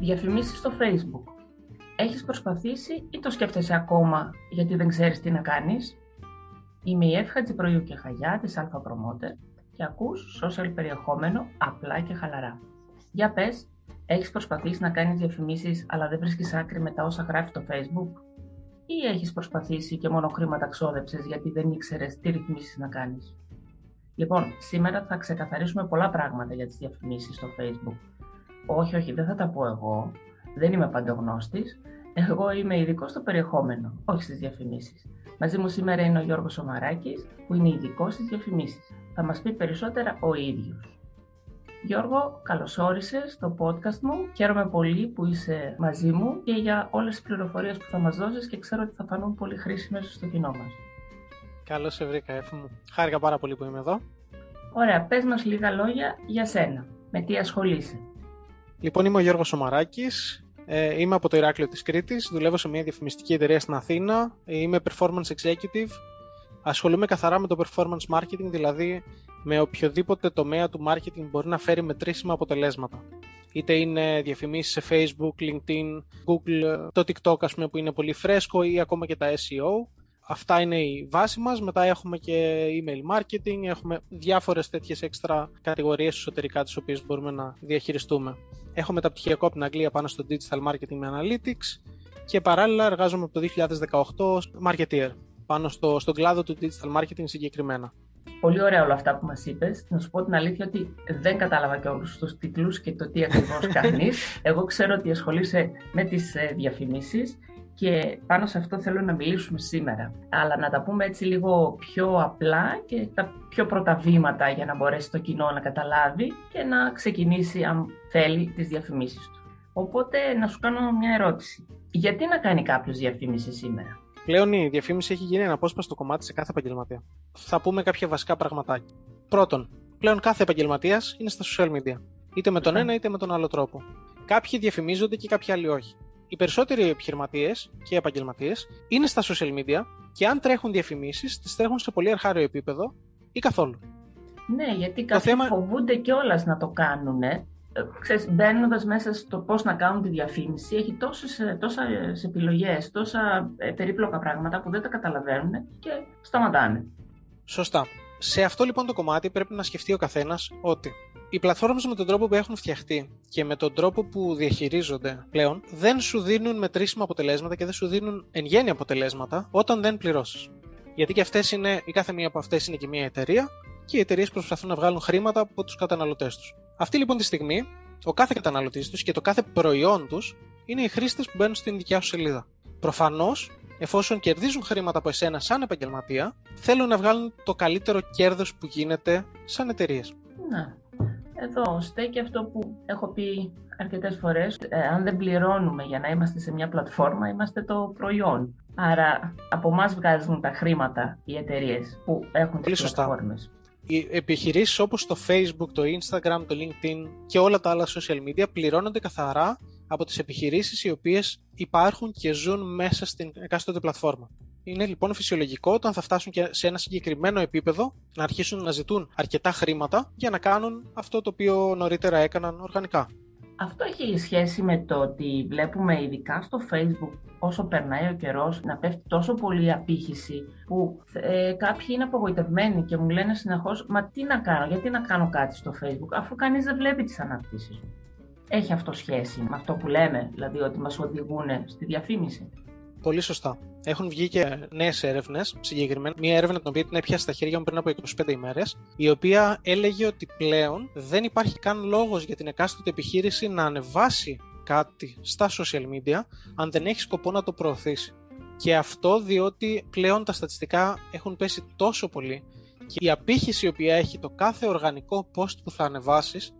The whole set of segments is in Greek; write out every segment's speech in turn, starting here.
Διαφημίσεις στο Facebook. Έχεις προσπαθήσει ή το σκέφτεσαι ακόμα γιατί δεν ξέρεις τι να κάνεις; Είμαι η Εύχα Τζιπροϊού και Χαγιά της Alpha Promoter και ακούς social περιεχόμενο απλά και χαλαρά. Για πες, έχεις προσπαθήσει να κάνεις διαφημίσεις αλλά δεν βρίσκεις άκρη με τα όσα γράφει το Facebook; Ή έχεις προσπαθήσει και μόνο χρήματα ξόδεψες γιατί δεν ήξερες τι ρυθμίσεις να κάνεις; Λοιπόν, σήμερα θα ξεκαθαρίσουμε πολλά πράγματα για τις διαφημίσεις στο Facebook. Όχι, όχι, δεν θα τα πω εγώ. Δεν είμαι παντογνώστης. Εγώ είμαι ειδικό στο περιεχόμενο, όχι στις διαφημίσεις. Μαζί μου σήμερα είναι ο Γιώργος Σομαράκης, που είναι ειδικό στις διαφημίσεις. Θα μας πει περισσότερα ο ίδιος. Γιώργο, καλώς όρισες στο podcast μου. Χαίρομαι πολύ που είσαι μαζί μου και για όλες τις πληροφορίες που θα μας δώσεις και ξέρω ότι θα φανούν πολύ χρήσιμες στο κοινό μας. Καλώς σε βρήκα, Εφ μου. Χάρηκα πάρα πολύ που είμαι εδώ. Ωραία, πες μας λίγα λόγια για σένα. Με τι ασχολείσαι. Λοιπόν, είμαι ο Γιώργος Σομαράκης. Ε, είμαι από το Ηράκλειο της Κρήτης. Δουλεύω σε μια διαφημιστική εταιρεία στην Αθήνα. Είμαι performance executive. Ασχολούμαι καθαρά με το performance marketing, δηλαδή με οποιοδήποτε τομέα του marketing μπορεί να φέρει μετρήσιμα αποτελέσματα. Είτε είναι διαφημίσεις σε Facebook, LinkedIn, Google, το TikTok ας πούμε που είναι πολύ φρέσκο ή ακόμα και τα SEO. Αυτά είναι η βάση μας. Μετά έχουμε και email marketing, έχουμε διάφορες τέτοιες έξτρα κατηγορίες εσωτερικά τις οποίες μπορούμε να διαχειριστούμε. Έχω μεταπτυχιακό από την Αγγλία πάνω στο Digital Marketing με Analytics και παράλληλα εργάζομαι από το 2018 ως marketeer πάνω στο, στον κλάδο του Digital Marketing συγκεκριμένα. Πολύ ωραία όλα αυτά που μας είπες. Να σου πω την αλήθεια ότι δεν κατάλαβα και όλους τους τίτλους και το τι ακριβώς κάνεις. Εγώ ξέρω ότι ασχολείσαι με τις ε, διαφημίσεις και πάνω σε αυτό θέλω να μιλήσουμε σήμερα. Αλλά να τα πούμε έτσι λίγο πιο απλά και τα πιο πρώτα βήματα για να μπορέσει το κοινό να καταλάβει και να ξεκινήσει αν θέλει τις διαφημίσεις του. Οπότε να σου κάνω μια ερώτηση. Γιατί να κάνει κάποιος διαφήμιση σήμερα; Πλέον η διαφήμιση έχει γίνει ένα απόσπαστο κομμάτι σε κάθε επαγγελματία. Θα πούμε κάποια βασικά πραγματάκια. Πρώτον, πλέον κάθε επαγγελματίας είναι στα social media. Είτε με τον ένα είτε με τον άλλο τρόπο. Κάποιοι διαφημίζονται και κάποιοι άλλοι όχι οι περισσότεροι επιχειρηματίες και επαγγελματίες είναι στα social media και αν τρέχουν διαφημίσεις, τις τρέχουν σε πολύ αρχάριο επίπεδο ή καθόλου. Ναι, γιατί κάποιοι θέμα... φοβούνται κιόλας να το κάνουν. Ε, μπαίνοντας μέσα στο πώς να κάνουν τη διαφήμιση, έχει τόσες τόσες επιλογές, τόσα ε, περίπλοκα πράγματα που δεν τα καταλαβαίνουν και σταματάνε. Σωστά. Σε αυτό λοιπόν το κομμάτι πρέπει να σκεφτεί ο καθένας ότι οι πλατφόρμες με τον τρόπο που έχουν φτιαχτεί και με τον τρόπο που διαχειρίζονται πλέον δεν σου δίνουν μετρήσιμα αποτελέσματα και δεν σου δίνουν εν γέννη αποτελέσματα όταν δεν πληρώσεις. Γιατί και αυτές είναι, η κάθε μία από αυτές είναι και μια εταιρεία και οι εταιρείες προσπαθούν να βγάλουν χρήματα από τους καταναλωτές τους. Αυτή λοιπόν τη στιγμή, ο κάθε καταναλωτής τους και το κάθε προϊόν τους είναι οι χρήστες που μπαίνουν στην δικιά σου σελίδα. Προφανώς, εφόσον κερδίζουν χρήματα από εσένα σαν επαγγελματία, θέλουν να βγάλουν το καλύτερο κέρδος που γίνεται σαν εταιρείες. Ναι. Εδώ στέκει αυτό που έχω πει αρκετές φορές. Ε, αν δεν πληρώνουμε για να είμαστε σε μια πλατφόρμα, είμαστε το προϊόν. Άρα από εμά βγάζουν τα χρήματα οι εταιρείες που έχουν τις πλατφόρμες. Οι επιχειρήσεις όπως το Facebook, το Instagram, το LinkedIn και όλα τα άλλα social media πληρώνονται καθαρά από τις επιχειρήσεις οι οποίες υπάρχουν και ζουν μέσα στην εκάστοτε πλατφόρμα. Είναι λοιπόν φυσιολογικό όταν θα φτάσουν και σε ένα συγκεκριμένο επίπεδο να αρχίσουν να ζητούν αρκετά χρήματα για να κάνουν αυτό το οποίο νωρίτερα έκαναν οργανικά. Αυτό έχει σχέση με το ότι βλέπουμε ειδικά στο Facebook όσο περνάει ο καιρός να πέφτει τόσο πολύ η απήχηση που ε, κάποιοι είναι απογοητευμένοι και μου λένε συνεχώς Μα τι να κάνω, γιατί να κάνω κάτι στο Facebook, αφού κανείς δεν βλέπει τις αναρτήσεις μου. Έχει αυτό σχέση με αυτό που λέμε, δηλαδή ότι μας οδηγούν στη διαφήμιση. Πολύ σωστά. Έχουν βγει και νέες έρευνες, συγκεκριμένα μία έρευνα την οποία την έπιασε στα χέρια μου πριν από 25 ημέρες, η οποία έλεγε ότι πλέον δεν υπάρχει καν λόγος για την εκάστοτε επιχείρηση να ανεβάσει κάτι στα social media αν δεν έχει σκοπό να το προωθήσει. Και αυτό διότι πλέον τα στατιστικά έχουν πέσει τόσο πολύ και η απήχηση η οποία έχει το κάθε οργανικό post που θα ανεβάσεις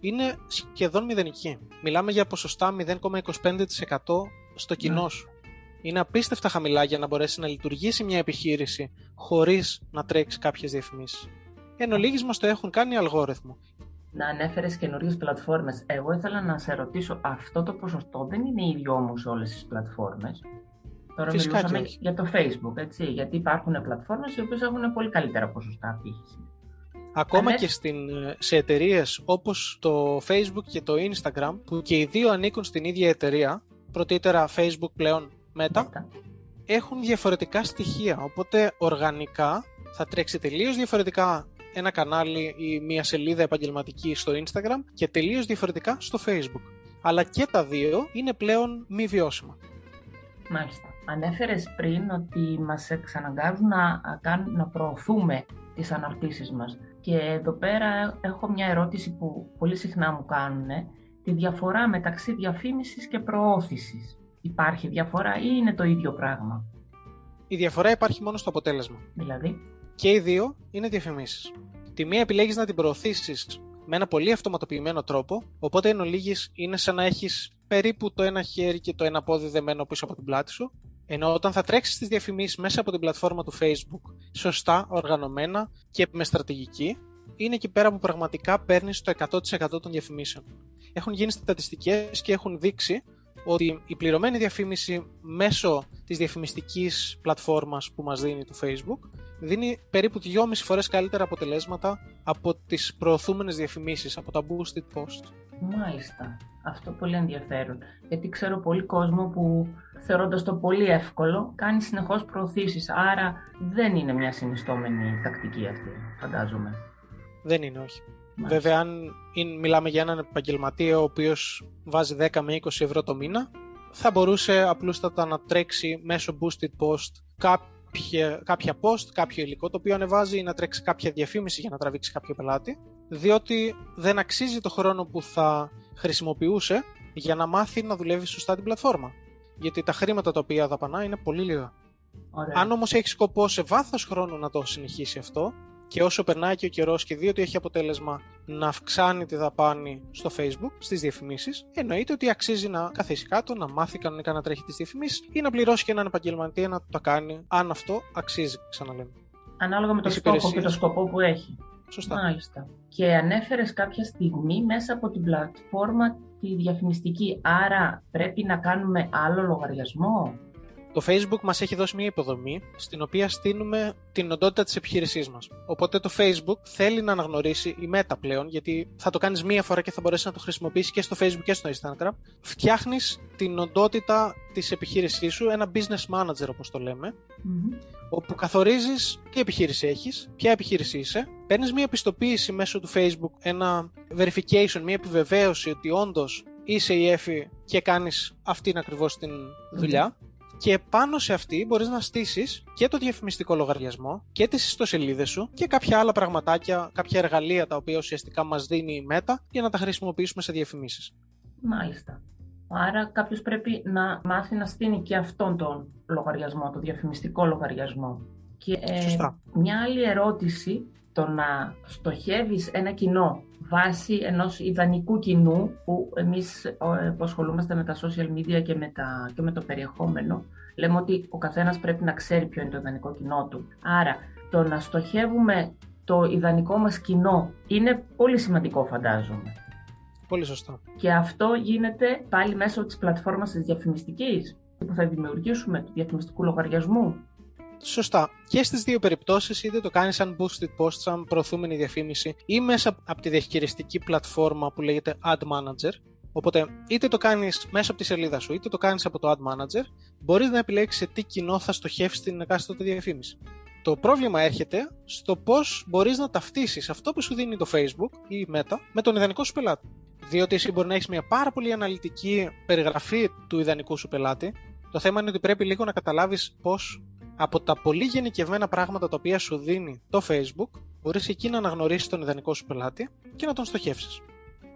είναι σχεδόν μηδενική. Μιλάμε για ποσοστά 0,25% στο κοινό ναι. σου είναι απίστευτα χαμηλά για να μπορέσει να λειτουργήσει μια επιχείρηση χωρίς να τρέξει κάποιες διαφημίσεις. Εν ολίγη μα το έχουν κάνει αλγόριθμο. Να ανέφερες καινούριες πλατφόρμες. Εγώ ήθελα να σε ρωτήσω, αυτό το ποσοστό δεν είναι ίδιο όμως σε όλες τις πλατφόρμες; Τώρα Φυσικά μιλούσαμε για το Facebook, έτσι. Γιατί υπάρχουν πλατφόρμες οι οποίες έχουν πολύ καλύτερα ποσοστά απήχησης. Ακόμα και στην, σε εταιρείες όπως το Facebook και το Instagram, που και οι δύο ανήκουν στην ίδια εταιρεία, πρωτήτερα Facebook πλέον Meta, έχουν διαφορετικά στοιχεία. Οπότε οργανικά θα τρέξει τελείως διαφορετικά ένα κανάλι ή μια σελίδα επαγγελματική στο Instagram και τελείως διαφορετικά στο Facebook. Αλλά και τα δύο είναι πλέον μη βιώσιμα. Μάλιστα. Ανέφερες πριν ότι μας εξαναγκάζουν να, να προωθούμε τις αναρτήσεις μας. Και εδώ πέρα έχω μια ερώτηση που πολύ συχνά μου κάνουν. Τη διαφορά μεταξύ διαφήμισης και προώθησης. Υπάρχει διαφορά ή είναι το ίδιο πράγμα; Η διαφορά υπάρχει μόνο στο αποτέλεσμα. Δηλαδή; Και οι δύο είναι διαφημίσεις. Τη μία επιλέγεις να την προωθήσεις με ένα πολύ αυτοματοποιημένο τρόπο, οπότε εν ολίγης είναι σαν να έχεις περίπου το ένα χέρι και το ένα πόδι δεμένο πίσω από την πλάτη σου, ενώ όταν θα τρέξεις τις διαφημίσεις μέσα από την πλατφόρμα του Facebook, σωστά, οργανωμένα και με στρατηγική, είναι εκεί πέρα που πραγματικά παίρνεις το 100% των διαφημίσεων. Έχουν γίνει στατιστικές και έχουν δείξει ότι η πληρωμένη διαφήμιση μέσω της διαφημιστικής πλατφόρμας που μας δίνει το Facebook δίνει περίπου 2,5 φορές καλύτερα αποτελέσματα από τις προωθούμενες διαφημίσεις, από τα boosted posts. Μάλιστα. Αυτό πολύ ενδιαφέρον. Γιατί ξέρω πολύ κόσμο που θεωρώντας το πολύ εύκολο κάνει συνεχώς προωθήσεις. Άρα δεν είναι μια συνιστόμενη τακτική αυτή, φαντάζομαι. Δεν είναι, όχι. Μάλιστα. Βέβαια, αν μιλάμε για έναν επαγγελματία ο οποίος βάζει 10 με 20 ευρώ το μήνα, θα μπορούσε απλούστατα να τρέξει μέσω boosted post κάποια, κάποια post, κάποιο υλικό το οποίο ανεβάζει ή να τρέξει κάποια διαφήμιση για να τραβήξει κάποιο πελάτη, διότι δεν αξίζει το χρόνο που θα χρησιμοποιούσε για να μάθει να δουλεύει σωστά την πλατφόρμα. Γιατί τα χρήματα τα οποία δαπανά είναι πολύ λίγα. Ωραία. Αν όμως έχει σκοπό σε βάθος χρόνου να το συνεχίσει αυτό, και όσο περνάει και ο καιρός και δει ότι έχει αποτέλεσμα να αυξάνει τη δαπάνη στο Facebook, στις διαφημίσεις, εννοείται ότι αξίζει να καθίσει κάτω, να μάθει κανονικά να τρέχει τις διαφημίσεις ή να πληρώσει και έναν επαγγελματία να το κάνει, αν αυτό αξίζει, ξαναλέμε. Ανάλογα με το στόχο και το σκοπό που έχει. Σωστά. Μάλιστα. Και ανέφερες κάποια στιγμή μέσα από την πλατφόρμα τη διαφημιστική. Άρα πρέπει να κάνουμε άλλο λογαριασμό; Το Facebook μας έχει δώσει μια υποδομή στην οποία στείλουμε την οντότητα της επιχείρησής μας. Οπότε το Facebook θέλει να αναγνωρίσει η Meta πλέον, γιατί θα το κάνεις μία φορά και θα μπορέσεις να το χρησιμοποιήσεις και στο Facebook και στο Instagram. Φτιάχνεις την οντότητα της επιχείρησής σου, ένα business manager όπως το λέμε, όπου καθορίζεις τι επιχείρηση έχεις, ποια επιχείρηση είσαι, παίρνεις μια πιστοποίηση μέσω του Facebook, ένα verification, μια επιβεβαίωση ότι όντως είσαι η Εφη και κάνεις αυτήν ακριβώς την δουλειά και πάνω σε αυτή μπορείς να στήσεις και το διαφημιστικό λογαριασμό και τις ιστοσελίδες σου και κάποια άλλα πραγματάκια, κάποια εργαλεία τα οποία ουσιαστικά μας δίνει η Meta για να τα χρησιμοποιήσουμε σε διαφημίσεις. Μάλιστα. Άρα κάποιος πρέπει να μάθει να στείνει και αυτόν τον λογαριασμό, το διαφημιστικό λογαριασμό. Και ε, μια άλλη ερώτηση, το να στοχεύεις ένα κοινό βάσει ενός ιδανικού κοινού που εμείς ε, που ασχολούμαστε με τα social media και με, τα, και με το περιεχόμενο λέμε ότι ο καθένας πρέπει να ξέρει ποιο είναι το ιδανικό κοινό του. Άρα το να στοχεύουμε το ιδανικό μας κοινό είναι πολύ σημαντικό φαντάζομαι. Πολύ σωστό. Και αυτό γίνεται πάλι μέσω της πλατφόρμας της διαφημιστικής που θα δημιουργήσουμε του διαφημιστικού λογαριασμού. Σωστά. Και στις δύο περιπτώσεις, είτε το κάνεις σαν boosted post, σαν προωθούμενη διαφήμιση, ή μέσα από τη διαχειριστική πλατφόρμα που λέγεται Ad Manager. Οπότε, είτε το κάνεις μέσα από τη σελίδα σου, είτε το κάνεις από το Ad Manager, μπορείς να επιλέξεις σε τι κοινό θα στοχεύσεις την εκάστοτε διαφήμιση. Το πρόβλημα έρχεται στο πώς μπορείς να ταυτίσεις αυτό που σου δίνει το Facebook ή η Meta με τον ιδανικό σου πελάτη. Διότι εσύ μπορεί να έχεις μια πάρα πολύ αναλυτική περιγραφή του ιδανικού σου πελάτη. Το θέμα είναι ότι πρέπει λίγο να καταλάβεις πώς από τα πολύ γενικευμένα πράγματα τα οποία σου δίνει το Facebook, μπορείς εκεί να αναγνωρίσεις τον ιδανικό σου πελάτη και να τον στοχεύσεις.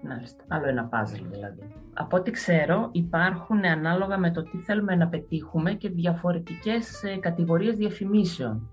Μάλιστα. Άλλο ένα puzzle δηλαδή. Από ό,τι ξέρω, υπάρχουν ανάλογα με το τι θέλουμε να πετύχουμε και διαφορετικές ε, κατηγορίες διαφημίσεων.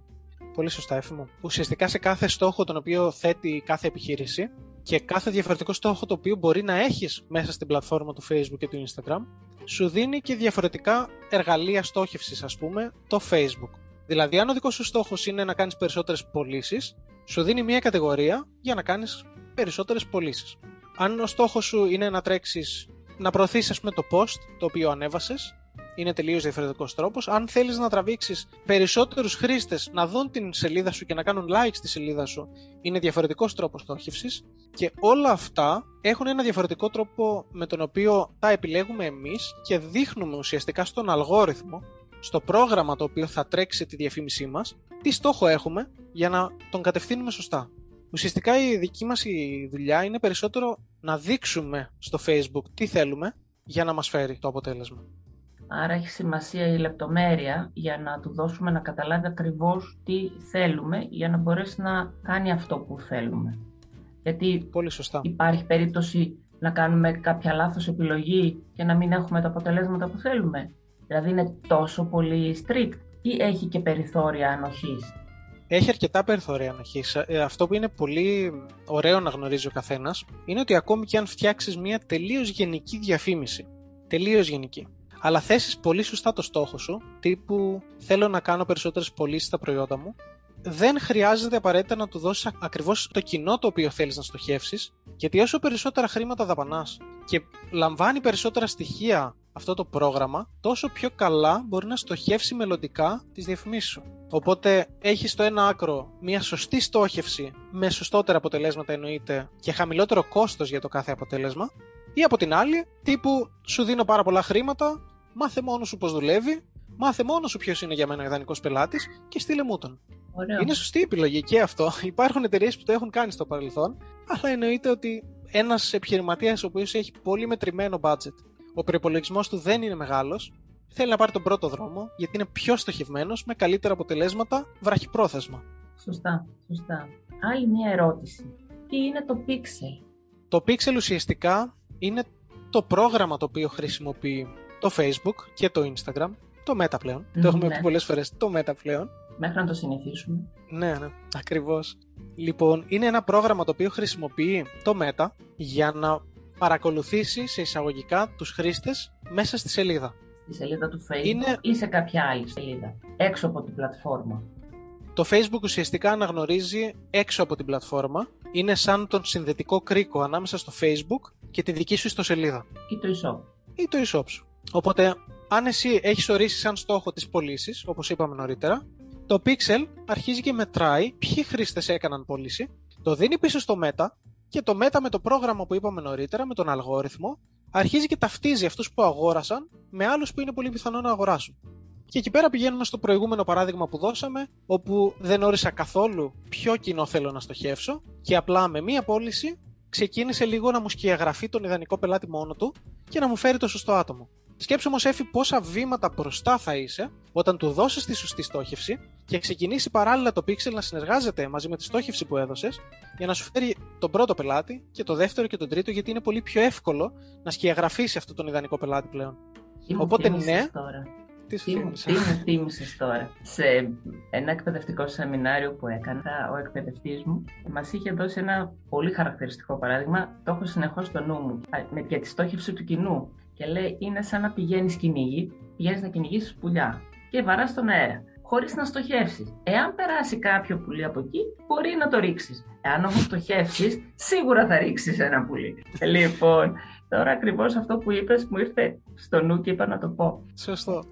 Πολύ σωστά, έφημο. Ουσιαστικά σε κάθε στόχο τον οποίο θέτει κάθε επιχείρηση και κάθε διαφορετικό στόχο το οποίο μπορεί να έχεις μέσα στην πλατφόρμα του Facebook και του Instagram, σου δίνει και διαφορετικά εργαλεία στόχευσης, ας πούμε, το Facebook. Δηλαδή, αν ο δικός σου στόχος είναι να κάνεις περισσότερες πωλήσεις, σου δίνει μια κατηγορία για να κάνεις περισσότερες πωλήσεις. Αν ο στόχος σου είναι να τρέξεις, να προωθήσεις, ας πούμε, το post το οποίο ανέβασες, είναι τελείως διαφορετικός τρόπος. Αν θέλεις να τραβήξεις περισσότερους χρήστες να δουν την σελίδα σου και να κάνουν like στη σελίδα σου, είναι διαφορετικός τρόπος στόχευσης. Και όλα αυτά έχουν ένα διαφορετικό τρόπο με τον οποίο τα επιλέγουμε εμείς και δείχνουμε ουσιαστικά στον αλγόριθμο, στο πρόγραμμα το οποίο θα τρέξει τη διαφήμισή μας, τι στόχο έχουμε για να τον κατευθύνουμε σωστά. Ουσιαστικά η δική μας η δουλειά είναι περισσότερο να δείξουμε στο Facebook τι θέλουμε για να μας φέρει το αποτέλεσμα. Άρα έχει σημασία η λεπτομέρεια για να του δώσουμε να καταλάβει ακριβώς τι θέλουμε για να μπορέσει να κάνει αυτό που θέλουμε. Γιατί Πολύ σωστά. υπάρχει περίπτωση να κάνουμε κάποια λάθος επιλογή και να μην έχουμε τα αποτελέσματα που θέλουμε. Δηλαδή είναι τόσο πολύ strict ή έχει και περιθώρια ανοχής; Έχει αρκετά περιθώρια ανοχής. Ε, αυτό που είναι πολύ ωραίο να γνωρίζει ο καθένας είναι ότι ακόμη και αν φτιάξεις μια τελείως γενική διαφήμιση, τελείως γενική, αλλά θέσεις πολύ σωστά το στόχο σου, τύπου θέλω να κάνω περισσότερες πωλήσεις στα προϊόντα μου, δεν χρειάζεται απαραίτητα να του δώσεις ακριβώς το κοινό το οποίο θέλεις να στοχεύσεις, γιατί όσο περισσότερα χρήματα δαπανάς και λαμβάνει περισσότερα στοιχεία αυτό το πρόγραμμα, τόσο πιο καλά μπορεί να στοχεύσει μελλοντικά τις διαφημίσεις σου. Οπότε έχεις στο ένα άκρο μια σωστή στόχευση με σωστότερα αποτελέσματα εννοείται και χαμηλότερο κόστος για το κάθε αποτέλεσμα. Ή από την άλλη, τύπου σου δίνω πάρα πολλά χρήματα, μάθε μόνος σου πώς δουλεύει, μάθε μόνος σου ποιος είναι για μένα ο ιδανικός πελάτης και στείλε μου τον. Ωραίο. Είναι σωστή επιλογή και αυτό. Υπάρχουν εταιρείες που το έχουν κάνει στο παρελθόν, αλλά εννοείται ότι ένας επιχειρηματίας ο οποίος έχει πολύ μετρημένο budget, ο προπολογισμός του δεν είναι μεγάλος, θέλει να πάρει τον πρώτο δρόμο γιατί είναι πιο στοχευμένος με καλύτερα αποτελέσματα βραχυπρόθεσμα. Σωστά, σωστά. Άλλη μια ερώτηση. Τι είναι το Pixel? Το Pixel ουσιαστικά είναι το πρόγραμμα το οποίο χρησιμοποιεί το Facebook και το Instagram, το Meta πλέον. Το έχουμε ναι. πει πολλές φορές, το Meta πλέον. Μέχρι να το συνηθίσουμε. Ναι, ναι, ακριβώς. Λοιπόν, είναι ένα πρόγραμμα το οποίο χρησιμοποιεί το Meta για να παρακολουθήσει σε εισαγωγικά τους χρήστες μέσα στη σελίδα. Στη σελίδα του Facebook Είναι- ή σε κάποια άλλη σελίδα. Έξω από την πλατφόρμα. Το Facebook ουσιαστικά αναγνωρίζει έξω από την πλατφόρμα. Είναι σαν τον συνδετικό κρίκο ανάμεσα στο Facebook και τη δική σου ιστοσελίδα Ή το e-shop. ή το e-shop σου. Οπότε, αν εσύ έχεις ορίσει σαν στόχο τις πωλήσεις, όπως είπαμε νωρίτερα, το Pixel αρχίζει και μετράει ποιοι χρήστες έκαναν πώληση, το δίνει πίσω στο Meta και το Meta με το πρόγραμμα που είπαμε νωρίτερα, με τον αλγόριθμο, αρχίζει και ταυτίζει αυτούς που αγόρασαν με άλλους που είναι πολύ πιθανό να αγοράσουν. Και εκεί πέρα πηγαίνουμε στο προηγούμενο παράδειγμα που δώσαμε, όπου δεν όρισα καθόλου ποιο κοινό θέλω να στοχεύσω και απλά με μία πώληση ξεκίνησε λίγο να μου σκιαγραφεί τον ιδανικό πελάτη μόνο του και να μου φέρει το σωστό άτομο. Σκέψου όμως, Εφη, πόσα βήματα μπροστά θα είσαι όταν του δώσεις τη σωστή στόχευση και ξεκινήσει παράλληλα το Pixel να συνεργάζεται μαζί με τη στόχευση που έδωσες για να σου φέρει τον πρώτο πελάτη και το δεύτερο και τον τρίτο, γιατί είναι πολύ πιο εύκολο να σκιαγραφίσει αυτό τον ιδανικό πελάτη πλέον. Τι μου Οπότε, θύμισες ναι. Τώρα; Τι σου Τι μου, θύμισε. τι μου θύμισες τώρα; Σε ένα εκπαιδευτικό σεμινάριο που έκανα, ο εκπαιδευτής μου μας είχε δώσει ένα πολύ χαρακτηριστικό παράδειγμα. Το έχω συνεχώς στο νου μου. Α, με- Για τη στόχευση του κοινού. Και λέει: Είναι σαν να πηγαίνεις κυνήγι, πηγαίνεις να κυνηγήσεις πουλιά και βαράς στον αέρα. Χωρίς να στοχεύσεις. Εάν περάσει κάποιο πουλί από εκεί, μπορεί να το ρίξεις. Εάν όμως στοχεύσεις, σίγουρα θα ρίξεις ένα πουλί. λοιπόν, τώρα ακριβώς αυτό που είπες μου ήρθε στο νου και είπα να το πω. Σωστό.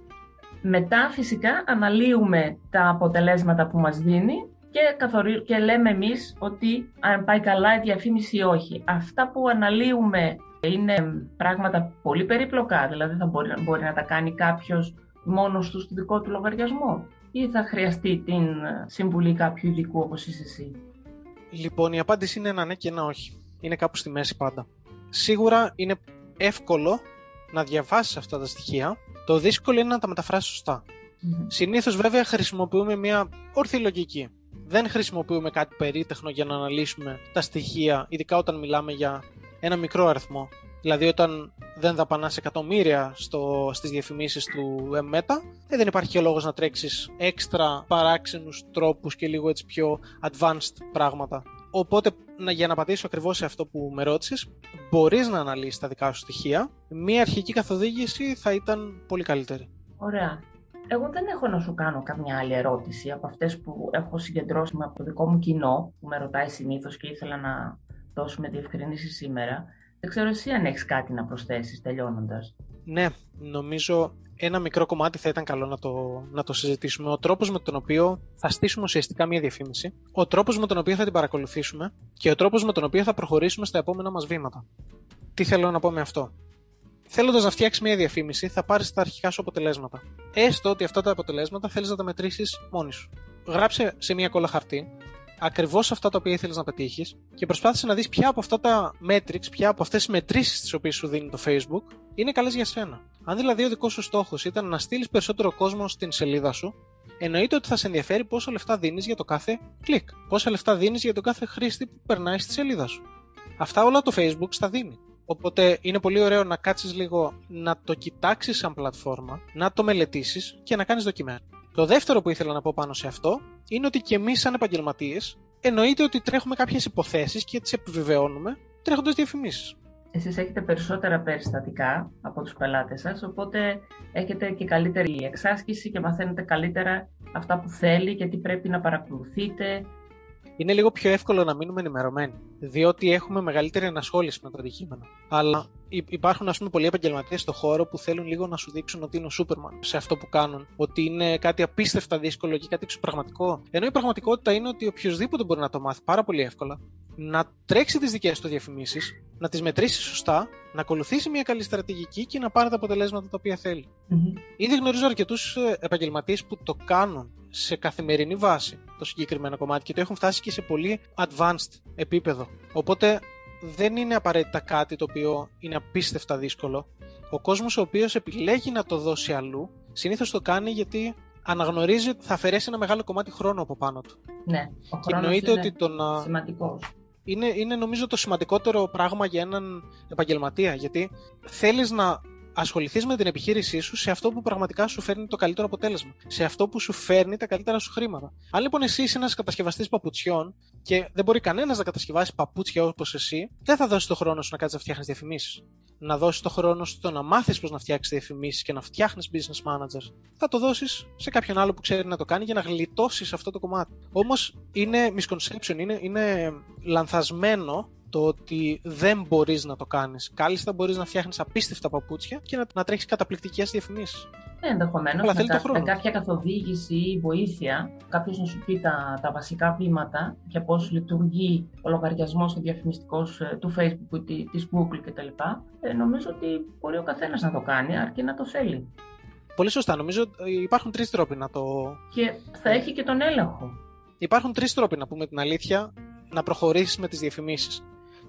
Μετά φυσικά αναλύουμε τα αποτελέσματα που μας δίνει και, καθορι... και λέμε εμείς ότι αν πάει καλά η διαφήμιση ή όχι. Αυτά που αναλύουμε είναι πράγματα πολύ περίπλοκα, δηλαδή θα μπορεί, μπορεί να τα κάνει κάποιος μόνος του στο δικό του λογαριασμό ή θα χρειαστεί την συμβουλή κάποιου ειδικού όπως είσαι εσύ; Λοιπόν, η απάντηση είναι ένα ναι και ένα όχι. Είναι κάπου στη μέση πάντα. Σίγουρα είναι εύκολο να διαβάσεις αυτά τα στοιχεία. Το δύσκολο είναι να τα μεταφράσεις σωστά. Συνήθως, βέβαια, χρησιμοποιούμε μια όρθια λογική. Δεν χρησιμοποιούμε κάτι περίτεχνο για να αναλύσουμε τα στοιχεία, ειδικά όταν μιλάμε για ένα μικρό αριθμό. Δηλαδή, όταν δεν δαπανάς εκατομμύρια στο, στις διαφημίσεις του Meta, ε, δεν υπάρχει και λόγος να τρέξεις έξτρα παράξενους τρόπους και λίγο έτσι πιο advanced πράγματα. Οπότε, να, για να απαντήσω ακριβώς σε αυτό που με ρώτησες, μπορείς να αναλύσεις τα δικά σου στοιχεία. Μία αρχική καθοδήγηση θα ήταν πολύ καλύτερη. Ωραία. Εγώ δεν έχω να σου κάνω καμιά άλλη ερώτηση από αυτές που έχω συγκεντρώσει από το δικό μου κοινό που με ρωτάει συνήθως και ήθελα να δώσουμε διευκρινήσεις σήμερα. Δεν ξέρω εσύ αν έχεις κάτι να προσθέσεις τελειώνοντας. Ναι, νομίζω ένα μικρό κομμάτι θα ήταν καλό να το, να το συζητήσουμε. Ο τρόπος με τον οποίο θα στήσουμε ουσιαστικά μια διαφήμιση, ο τρόπος με τον οποίο θα την παρακολουθήσουμε και ο τρόπος με τον οποίο θα προχωρήσουμε στα επόμενα μας βήματα. Τι θέλω να πω με αυτό; Θέλοντας να φτιάξεις μια διαφήμιση, θα πάρεις τα αρχικά σου αποτελέσματα. Έστω ότι αυτά τα αποτελέσματα θέλεις να τα μετρήσεις μόνη σου. Γράψε σε μια κόλλα χαρτί ακριβώς αυτά τα οποία ήθελες να πετύχεις και προσπάθησε να δεις ποια από αυτά τα metrics, ποια από αυτές τις μετρήσεις τις οποίες σου δίνει το Facebook είναι καλές για σένα. Αν δηλαδή ο δικός σου στόχος ήταν να στείλεις περισσότερο κόσμο στην σελίδα σου, εννοείται ότι θα σε ενδιαφέρει πόσα λεφτά δίνεις για το κάθε κλικ. Πόσα λεφτά δίνεις για το κάθε χρήστη που περνάει στη σελίδα σου. Αυτά όλα το Facebook στα δίνει. Οπότε είναι πολύ ωραίο να κάτσεις λίγο να το κοιτάξεις σαν πλατφόρμα, να το μελετήσεις και να κάνεις δοκιμές. Το δεύτερο που ήθελα να πω πάνω σε αυτό είναι ότι και εμείς σαν επαγγελματίες εννοείται ότι τρέχουμε κάποιες υποθέσεις και τις επιβεβαιώνουμε τρέχοντας διαφημίσεις. Εσείς έχετε περισσότερα περιστατικά από τους πελάτες σας, οπότε έχετε και καλύτερη εξάσκηση και μαθαίνετε καλύτερα αυτά που θέλει και τι πρέπει να παρακολουθείτε είναι λίγο πιο εύκολο να μείνουμε ενημερωμένοι, διότι έχουμε μεγαλύτερη ενασχόληση με το αντικείμενο. Αλλά υπάρχουν, ας πούμε, πολλοί επαγγελματίες στο χώρο που θέλουν λίγο να σου δείξουν ότι είναι ο Σούπερμαν σε αυτό που κάνουν, ότι είναι κάτι απίστευτα δύσκολο και κάτι εξωπραγματικό. Ενώ η πραγματικότητα είναι ότι οποιοδήποτε μπορεί να το μάθει πάρα πολύ εύκολα, να τρέξει τις δικές του διαφημίσεις, να τις μετρήσει σωστά, να ακολουθήσει μια καλή στρατηγική και να πάρει τα αποτελέσματα τα οποία θέλει. Mm-hmm. Ήδη γνωρίζω αρκετούς ε, επαγγελματίες που το κάνουν σε καθημερινή βάση το συγκεκριμένο κομμάτι και το έχουν φτάσει και σε πολύ advanced επίπεδο. Οπότε δεν είναι απαραίτητα κάτι το οποίο είναι απίστευτα δύσκολο. Ο κόσμος ο οποίος επιλέγει να το δώσει αλλού, συνήθως το κάνει γιατί αναγνωρίζει ότι θα αφαιρέσει ένα μεγάλο κομμάτι χρόνου από πάνω του. Ναι, ο και εννοείται είναι ότι το να. Σημαντικός. Είναι, είναι νομίζω το σημαντικότερο πράγμα για έναν επαγγελματία. Γιατί θέλεις να ασχοληθείς με την επιχείρησή σου σε αυτό που πραγματικά σου φέρνει το καλύτερο αποτέλεσμα. Σε αυτό που σου φέρνει τα καλύτερα σου χρήματα. Αν λοιπόν εσύ είσαι ένας κατασκευαστής παπουτσιών και δεν μπορεί κανένας να κατασκευάσει παπούτσια όπως εσύ, δεν θα δώσεις το χρόνο σου να κάτσεις να φτιάχνεις διαφημίσεις. Να δώσεις το χρόνο σου στο να μάθεις πώς να φτιάξεις διαφημίσεις και να φτιάχνεις business manager. Θα το δώσεις σε κάποιον άλλο που ξέρει να το κάνει για να γλιτώσεις αυτό το κομμάτι. Όμως είναι misconception, είναι, είναι λανθασμένο το ότι δεν μπορείς να το κάνεις. Κάλλιστα μπορείς να φτιάχνεις απίστευτα παπούτσια και να, να τρέχεις καταπληκτικές διαφημίσεις. Ε, Ενδεχομένως με, με κάποια καθοδήγηση ή βοήθεια, κάποιος να σου πει τα, τα βασικά βήματα και πώς λειτουργεί ο λογαριασμός ο διαφημιστικός ε, του Facebook ή της Google κτλ. Ε, νομίζω ότι μπορεί ο καθένας να το κάνει, αρκεί να το θέλει. Πολύ σωστά. Νομίζω ότι υπάρχουν τρεις τρόποι να το. Και θα έχει και τον έλεγχο. Υπάρχουν τρεις τρόποι να πούμε την αλήθεια να προχωρήσεις με τις διαφημίσεις.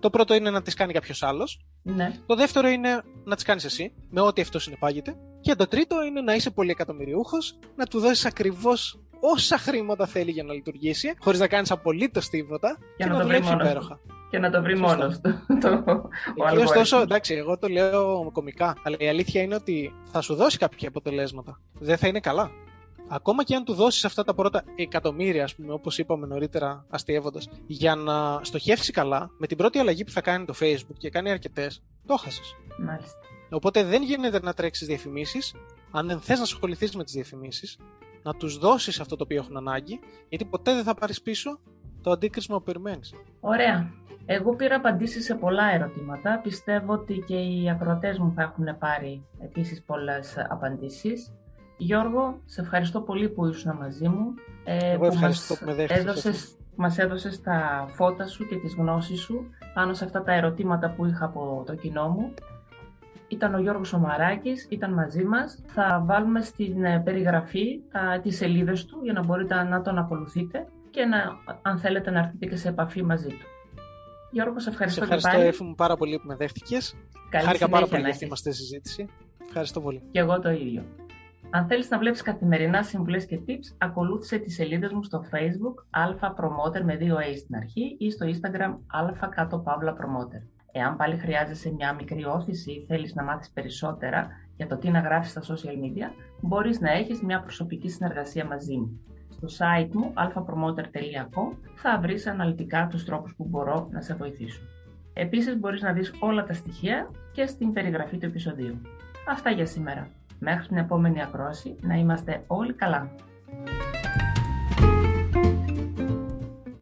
Το πρώτο είναι να τις κάνει κάποιος άλλος. Ναι. Το δεύτερο είναι να τις κάνεις εσύ, με ό,τι αυτός συνεπάγεται. Και το τρίτο είναι να είσαι πολύ εκατομμυριούχο, να του δώσεις ακριβώς όσα χρήματα θέλει για να λειτουργήσει, χωρίς να κάνεις απολύτως τίποτα και, και να, το βρει υπέροχα. Και να το βρει μόνος του. Και ωστόσο, εντάξει, εγώ το λέω κομικά, αλλά η αλήθεια είναι ότι θα σου δώσει κάποια αποτελέσματα. Δεν θα είναι καλά ακόμα και αν του δώσεις αυτά τα πρώτα εκατομμύρια, ας πούμε, όπως είπαμε νωρίτερα, αστείευοντας, για να στοχεύσει καλά, με την πρώτη αλλαγή που θα κάνει το Facebook και κάνει αρκετές, το χάσει. Μάλιστα. Οπότε δεν γίνεται να τρέξεις διαφημίσεις, αν δεν θες να ασχοληθείς με τις διαφημίσεις, να τους δώσεις αυτό το οποίο έχουν ανάγκη, γιατί ποτέ δεν θα πάρεις πίσω το αντίκρισμα που περιμένεις. Ωραία. Εγώ πήρα απαντήσεις σε πολλά ερωτήματα. Πιστεύω ότι και οι ακροατές μου θα έχουν πάρει επίσης πολλές απαντήσεις. Γιώργο, σε ευχαριστώ πολύ που ήσουν μαζί μου. Ε, Εγώ ευχαριστώ που, με έδωσες, μας έδωσες τα φώτα σου και τις γνώσεις σου πάνω σε αυτά τα ερωτήματα που είχα από το κοινό μου. Ήταν ο Γιώργος Ομαράκης, ήταν μαζί μας. Θα βάλουμε στην ε, περιγραφή τα, τις σελίδες του για να μπορείτε να τον ακολουθείτε και να, αν θέλετε να έρθετε και σε επαφή μαζί του. Γιώργο, σε ευχαριστώ, σε ευχαριστώ και πάλι. πάρα πολύ που με δέχτηκες. Χάρηκα πάρα πολύ για αυτή τη συζήτηση. Ευχαριστώ πολύ. Και εγώ το ίδιο. Αν θέλεις να βλέπεις καθημερινά συμβουλές και tips, ακολούθησε τις σελίδες μου στο Facebook Alpha Promoter με δύο A στην αρχή ή στο Instagram Alpha κάτω Παύλα Promoter. Εάν πάλι χρειάζεσαι μια μικρή όθηση ή θέλεις να μάθεις περισσότερα για το τι να γράφεις στα social media, μπορείς να έχεις μια προσωπική συνεργασία μαζί μου. Στο site μου alphapromoter.com θα βρεις αναλυτικά τους τρόπους που μπορώ να σε βοηθήσω. Επίσης μπορείς να δεις όλα τα στοιχεία και στην περιγραφή του επεισοδίου. Αυτά για σήμερα. Μέχρι την επόμενη ακρόαση να είμαστε όλοι καλά.